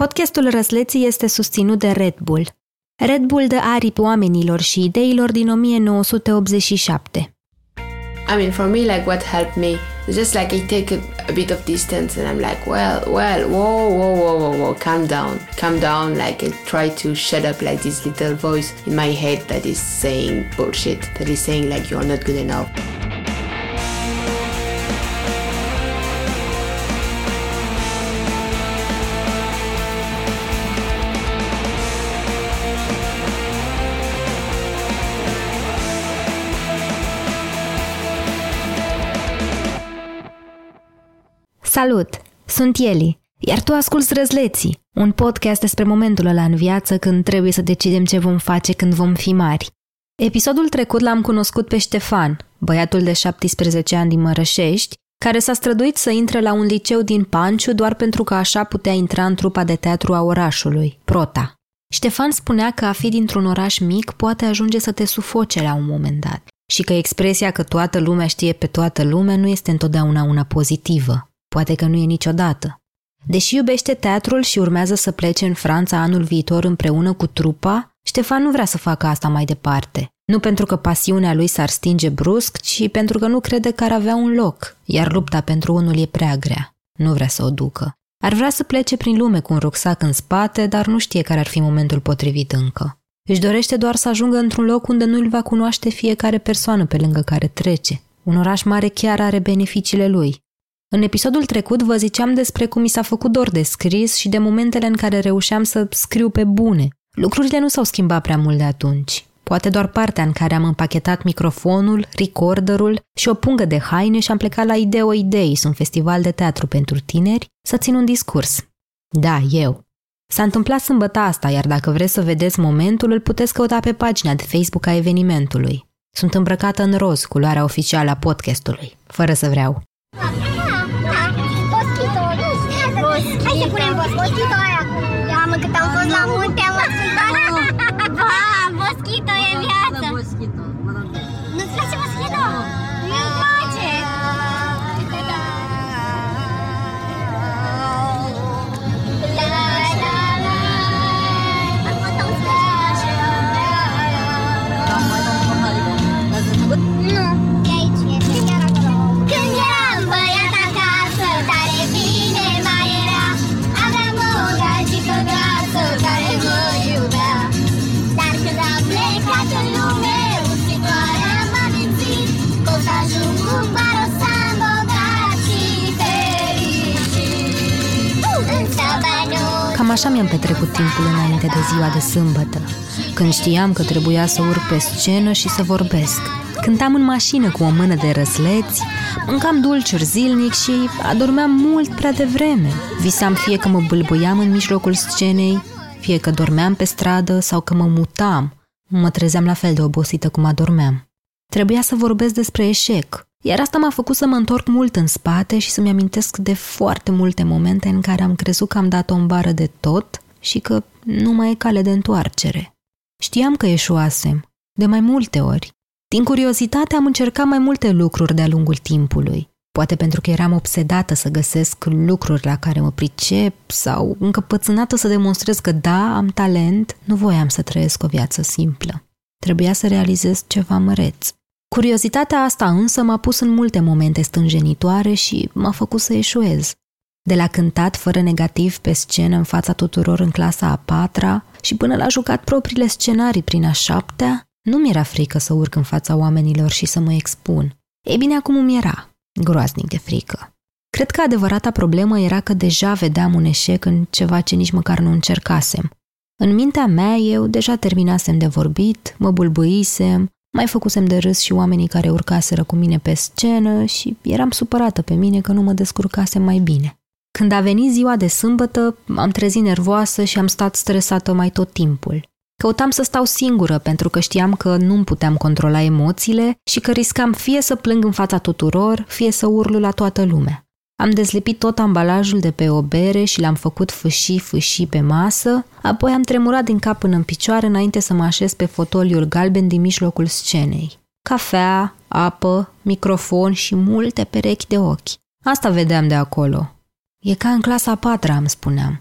Podcastul Răsleții este susținut de Red Bull. Red Bull dă aripi oamenilor și ideilor din 1987. Și mean, for me, like what helped me, just like I take a, a bit of distance and I'm like, well, well, whoa, whoa, whoa, whoa, whoa, calm down, calm down. Like I try to shut up like this little voice in my head that is saying bullshit, that is saying like you're not good enough. Salut! Sunt Eli, iar tu asculți Răzleții, un podcast despre momentul ăla în viață când trebuie să decidem ce vom face când vom fi mari. Episodul trecut l-am cunoscut pe Ștefan, băiatul de 17 ani din Mărășești, care s-a străduit să intre la un liceu din Panciu doar pentru că așa putea intra în trupa de teatru a orașului, Prota. Ștefan spunea că a fi dintr-un oraș mic poate ajunge să te sufoce la un moment dat și că expresia că toată lumea știe pe toată lumea nu este întotdeauna una pozitivă. Poate că nu e niciodată. Deși iubește teatrul și urmează să plece în Franța anul viitor împreună cu trupa, Ștefan nu vrea să facă asta mai departe. Nu pentru că pasiunea lui s-ar stinge brusc, ci pentru că nu crede că ar avea un loc, iar lupta pentru unul e prea grea. Nu vrea să o ducă. Ar vrea să plece prin lume cu un rucsac în spate, dar nu știe care ar fi momentul potrivit încă. Își dorește doar să ajungă într-un loc unde nu îl va cunoaște fiecare persoană pe lângă care trece. Un oraș mare chiar are beneficiile lui, în episodul trecut vă ziceam despre cum mi s-a făcut dor de scris și de momentele în care reușeam să scriu pe bune. Lucrurile nu s-au schimbat prea mult de atunci. Poate doar partea în care am împachetat microfonul, recorderul și o pungă de haine și am plecat la Ideo Ideis, un festival de teatru pentru tineri, să țin un discurs. Da, eu. S-a întâmplat sâmbătă asta, iar dacă vreți să vedeți momentul, îl puteți căuta pe pagina de Facebook a evenimentului. Sunt îmbrăcată în roz, culoarea oficială a podcastului, fără să vreau. Hai să punem boschito aia. Mamă, cât am fost la munte, așa mi-am petrecut timpul înainte de ziua de sâmbătă, când știam că trebuia să urc pe scenă și să vorbesc. Cântam în mașină cu o mână de răsleți, mâncam dulciuri zilnic și adormeam mult prea devreme. Visam fie că mă bâlbâiam în mijlocul scenei, fie că dormeam pe stradă sau că mă mutam. Mă trezeam la fel de obosită cum adormeam. Trebuia să vorbesc despre eșec, iar asta m-a făcut să mă întorc mult în spate și să-mi amintesc de foarte multe momente în care am crezut că am dat o bară de tot și că nu mai e cale de întoarcere. Știam că eșuasem, de mai multe ori. Din curiozitate am încercat mai multe lucruri de-a lungul timpului. Poate pentru că eram obsedată să găsesc lucruri la care mă pricep sau încăpățânată să demonstrez că da, am talent, nu voiam să trăiesc o viață simplă. Trebuia să realizez ceva măreț. Curiozitatea asta însă m-a pus în multe momente stânjenitoare și m-a făcut să eșuez. De la cântat fără negativ pe scenă în fața tuturor în clasa a patra și până la jucat propriile scenarii prin a șaptea, nu mi-era frică să urc în fața oamenilor și să mă expun. Ei bine, acum îmi era. Groaznic de frică. Cred că adevărata problemă era că deja vedeam un eșec în ceva ce nici măcar nu încercasem. În mintea mea eu deja terminasem de vorbit, mă bulbâisem, mai făcusem de râs și oamenii care urcaseră cu mine pe scenă și eram supărată pe mine că nu mă descurcasem mai bine. Când a venit ziua de sâmbătă, am trezit nervoasă și am stat stresată mai tot timpul. Căutam să stau singură pentru că știam că nu puteam controla emoțiile și că riscam fie să plâng în fața tuturor, fie să urlu la toată lumea. Am dezlipit tot ambalajul de pe o bere și l-am făcut fâșii fâșii pe masă, apoi am tremurat din cap până în picioare înainte să mă așez pe fotoliul galben din mijlocul scenei. Cafea, apă, microfon și multe perechi de ochi. Asta vedeam de acolo. E ca în clasa a patra, îmi spuneam.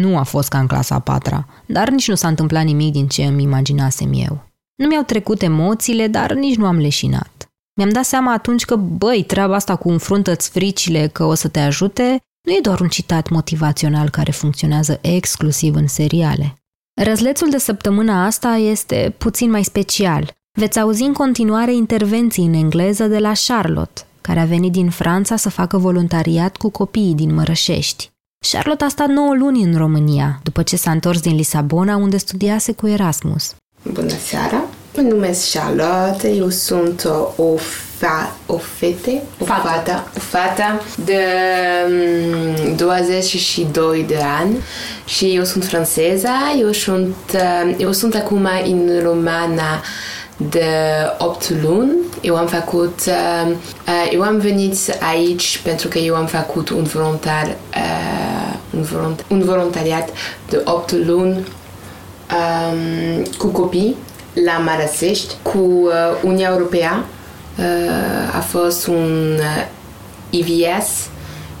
Nu a fost ca în clasa a patra, dar nici nu s-a întâmplat nimic din ce îmi imaginasem eu. Nu mi-au trecut emoțiile, dar nici nu am leșinat. Mi-am dat seama atunci că, băi, treaba asta cu înfruntă-ți fricile că o să te ajute, nu e doar un citat motivațional care funcționează exclusiv în seriale. Răzlețul de săptămâna asta este puțin mai special. Veți auzi în continuare intervenții în engleză de la Charlotte, care a venit din Franța să facă voluntariat cu copiii din Mărășești. Charlotte a stat 9 luni în România, după ce s-a întors din Lisabona, unde studiase cu Erasmus. Bună seara! Mă numesc Charlotte, eu sunt o, o, fa, o fete, o Fată. fată, o fată de mm, 22 de ani și eu sunt franceză, eu sunt, uh, eu sunt acum în România de 8 luni. Eu am făcut, uh, uh, eu am venit aici pentru că eu am făcut un voluntar, uh, un, volunt, un voluntariat de 8 luni um, cu copii la Marasești, cu uh, Uniunea Europeană. Uh, a fost un uh, EVS,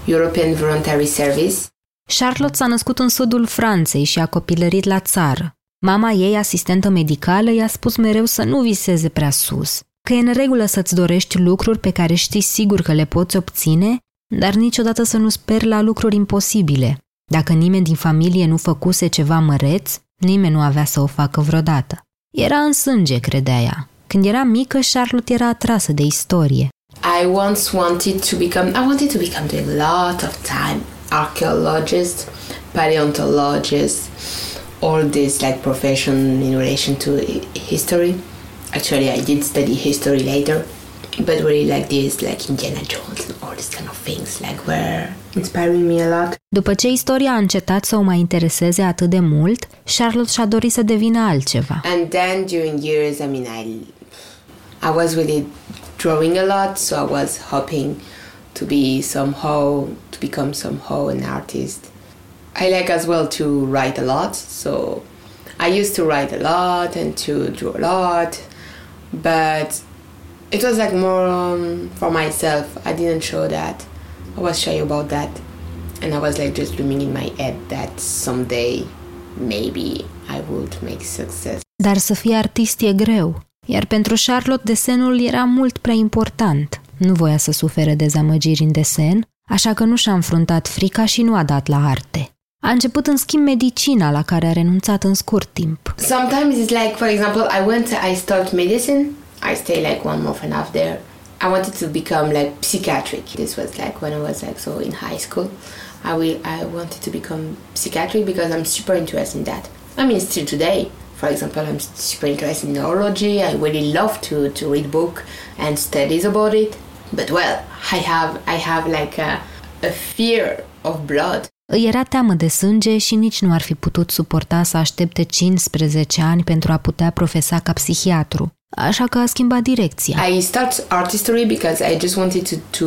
European Voluntary Service. Charlotte s-a născut în sudul Franței și a copilărit la țară. Mama ei, asistentă medicală, i-a spus mereu să nu viseze prea sus, că e în regulă să-ți dorești lucruri pe care știi sigur că le poți obține, dar niciodată să nu speri la lucruri imposibile. Dacă nimeni din familie nu făcuse ceva măreț, nimeni nu avea să o facă vreodată. Era în sânge, credea ea. Când era mică, Charlotte era atrasă de istorie. I once wanted to become, I wanted to become doing a lot of time archaeologist, paleontologist, all this like profession in relation to hi- history. Actually, I did study history later, but really like this, like Indiana Jones and all these kind of things, like were inspiring me a lot. După ce istoria a încetat să o mai intereseze atât de mult, Charlotte și-a dorit să devină altceva. And then during years, I mean, I, I was really drawing a lot, so I was hoping to be somehow, to become somehow an artist. I like as well to write a lot, so I used to write a lot and to draw a lot, but it was like more um, for myself. I didn't show that. I was shy about that, and I was like just dreaming in my head that someday maybe I would make success. Dar să fii artist e greu, iar pentru Charlotte desenul era mult prea important. Nu voia să sufere dezamăgiri în desen, așa că nu și-a înfruntat frica și nu a dat la arte. A început în schimb medicina, la care a renunțat în scurt timp. Sometimes it's like, for example, I went, I studied medicine. I stay like one month and a half there. I wanted to become like psychiatric. This was like when I was like so in high school. I will, I wanted to become psychiatric because I'm super interested in that. I mean, still today. For example, I'm super interested in neurology. I really love to, to read book and studies about it. But well, I have I have like a, a fear of blood. Îi era teamă de sânge și nici nu ar fi putut suporta să aștepte 15 ani pentru a putea profesa ca psihiatru. Așa că a schimbat direcția. I start art history because I just wanted to, to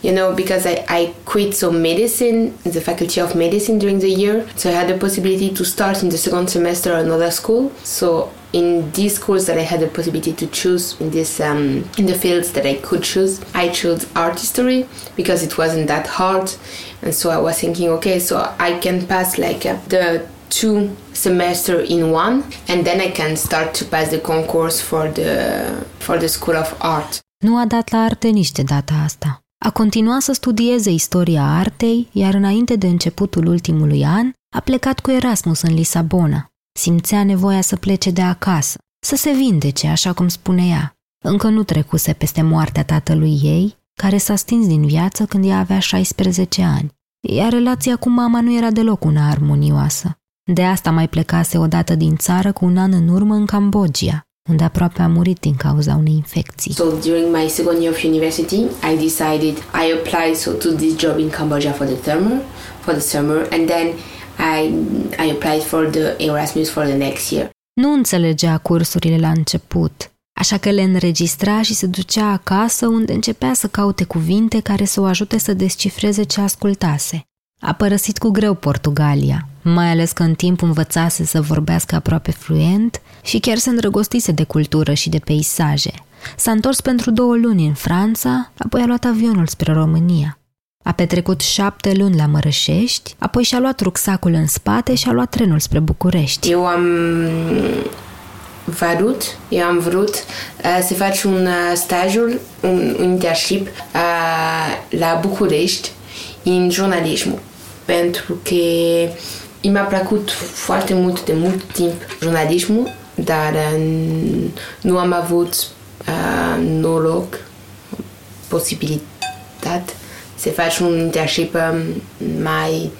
you know, because I, I quit some medicine the faculty of medicine during the year. So I had the possibility to start in the second semester another school. So in these schools that I had the possibility to choose in this um, in the fields that I could choose, I chose art history because it wasn't that hard, and so I was thinking, okay, so I can pass like uh, the two semester in one, and then I can start to pass the concourse for the for the school of art. Nu a dat la arte nici de data asta. A continuat să studieze istoria artei, iar înainte de începutul ultimului an, a plecat cu Erasmus în Lisabona. Simțea nevoia să plece de acasă, să se vindece, așa cum spune ea. Încă nu trecuse peste moartea tatălui ei, care s-a stins din viață când ea avea 16 ani, iar relația cu mama nu era deloc una armonioasă. De asta mai plecase odată din țară cu un an în urmă în Cambodgia, unde aproape a murit din cauza unei infecții. So during my second year of university, I decided I applied so to this job in Cambodia for the summer, for the summer, and then I I applied for the Erasmus for the next year. Nu înțelegea cursurile la început, așa că le înregistra și se ducea acasă unde începea să caute cuvinte care să o ajute să descifreze ce ascultase. A părăsit cu greu Portugalia, mai ales că în timp învățase să vorbească aproape fluent și chiar se îndrăgostise de cultură și de peisaje. S-a întors pentru două luni în Franța, apoi a luat avionul spre România. A petrecut șapte luni la Mărășești, apoi și-a luat rucsacul în spate și a luat trenul spre București. Eu am vrut, eu am vrut uh, să fac un uh, stajul, un, un internship uh, la București în jurnalism. Pentru că mi-a plăcut foarte mult de mult timp jurnalismul, dar uh, nu am avut uh, noroc, posibilitate să faci un internship um, mai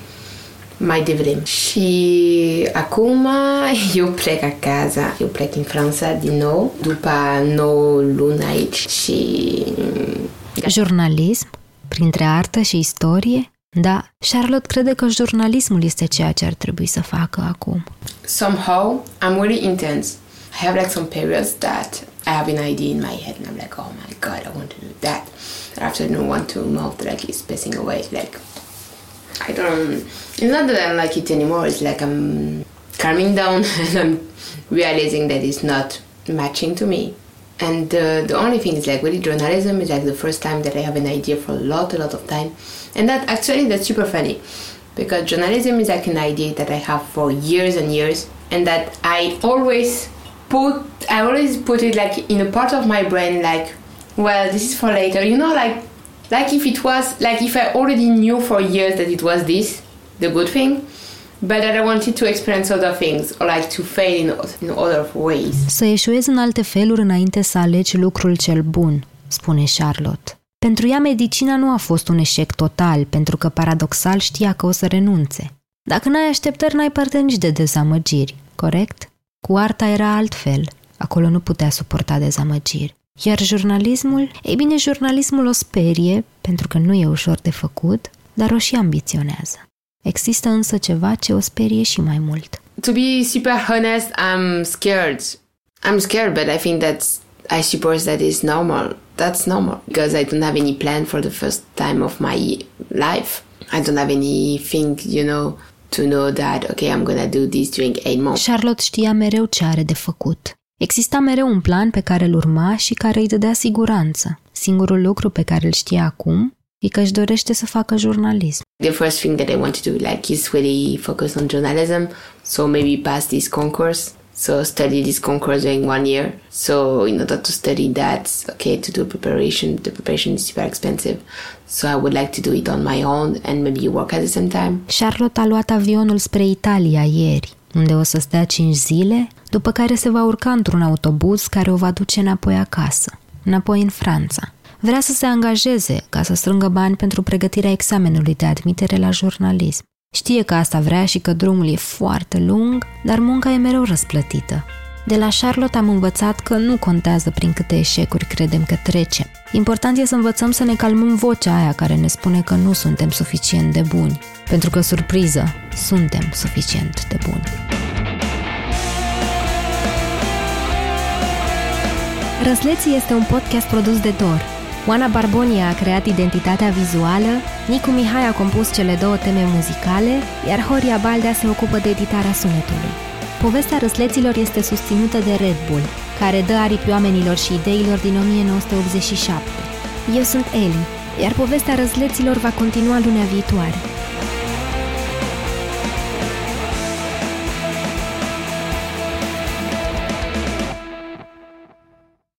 mai devreme. Și acum eu plec acasă, eu plec în Franța din nou, după 9 luni aici și... Jurnalism? Printre artă și istorie? Da, Charlotte crede că jurnalismul este ceea ce ar trebui să facă acum. Somehow, I'm really intense. I have like some periods that I have an idea in my head and I'm like, oh my god, I want to do that. But after I don't want to mouth like it's passing away, like I don't. It's not that I don't like it anymore. It's like I'm calming down and I'm realizing that it's not matching to me. And uh, the only thing is like really journalism is like the first time that I have an idea for a lot, a lot of time, and that actually that's super funny, because journalism is like an idea that I have for years and years, and that I always put, I always put it like in a part of my brain, like, well, this is for later, you know, like like if it was like if I already knew for years that it was this, the good thing, but that I wanted to experience other things or like to fail in, in other ways. Să eșuezi în alte feluri înainte să alegi lucrul cel bun, spune Charlotte. Pentru ea, medicina nu a fost un eșec total, pentru că paradoxal știa că o să renunțe. Dacă n-ai așteptări, n-ai parte nici de dezamăgiri, corect? Cu arta era altfel. Acolo nu putea suporta dezamăgiri. Iar jurnalismul? Ei bine, jurnalismul o sperie, pentru că nu e ușor de făcut, dar o și ambiționează. Există însă ceva ce o sperie și mai mult. To be super honest, I'm scared. I'm scared, but I think that's I suppose that is normal. That's normal because I don't have any plan for the first time of my life. I don't have anything, you know, to know that okay, I'm gonna do this during eight months. Charlotte știa mereu ce are de făcut. Exista mereu un plan pe care îl urma și care îi dădea siguranță. Singurul lucru pe care îl știa acum e că își dorește să facă jurnalism. The first thing that I want to do like is really focus on journalism, so maybe pass this concourse. So study this concourse during one year. So in order to study that, okay, to do preparation, the preparation is super expensive. So I would like to do it on my own and maybe work at the same time. Charlotte a luat avionul spre Italia ieri, unde o să stea 5 zile, după care se va urca într-un autobuz care o va duce înapoi acasă, înapoi în Franța. Vrea să se angajeze ca să strângă bani pentru pregătirea examenului de admitere la jurnalism. Știe că asta vrea și că drumul e foarte lung, dar munca e mereu răsplătită. De la Charlotte am învățat că nu contează prin câte eșecuri credem că trecem. Important e să învățăm să ne calmăm vocea aia care ne spune că nu suntem suficient de buni. Pentru că, surpriză, suntem suficient de buni. Răsleții este un podcast produs de Dor. Oana Barbonia a creat identitatea vizuală, Nicu Mihai a compus cele două teme muzicale, iar Horia Baldea se ocupă de editarea sunetului. Povestea răsleților este susținută de Red Bull, care dă aripi oamenilor și ideilor din 1987. Eu sunt Eli, iar povestea răsleților va continua lunea viitoare.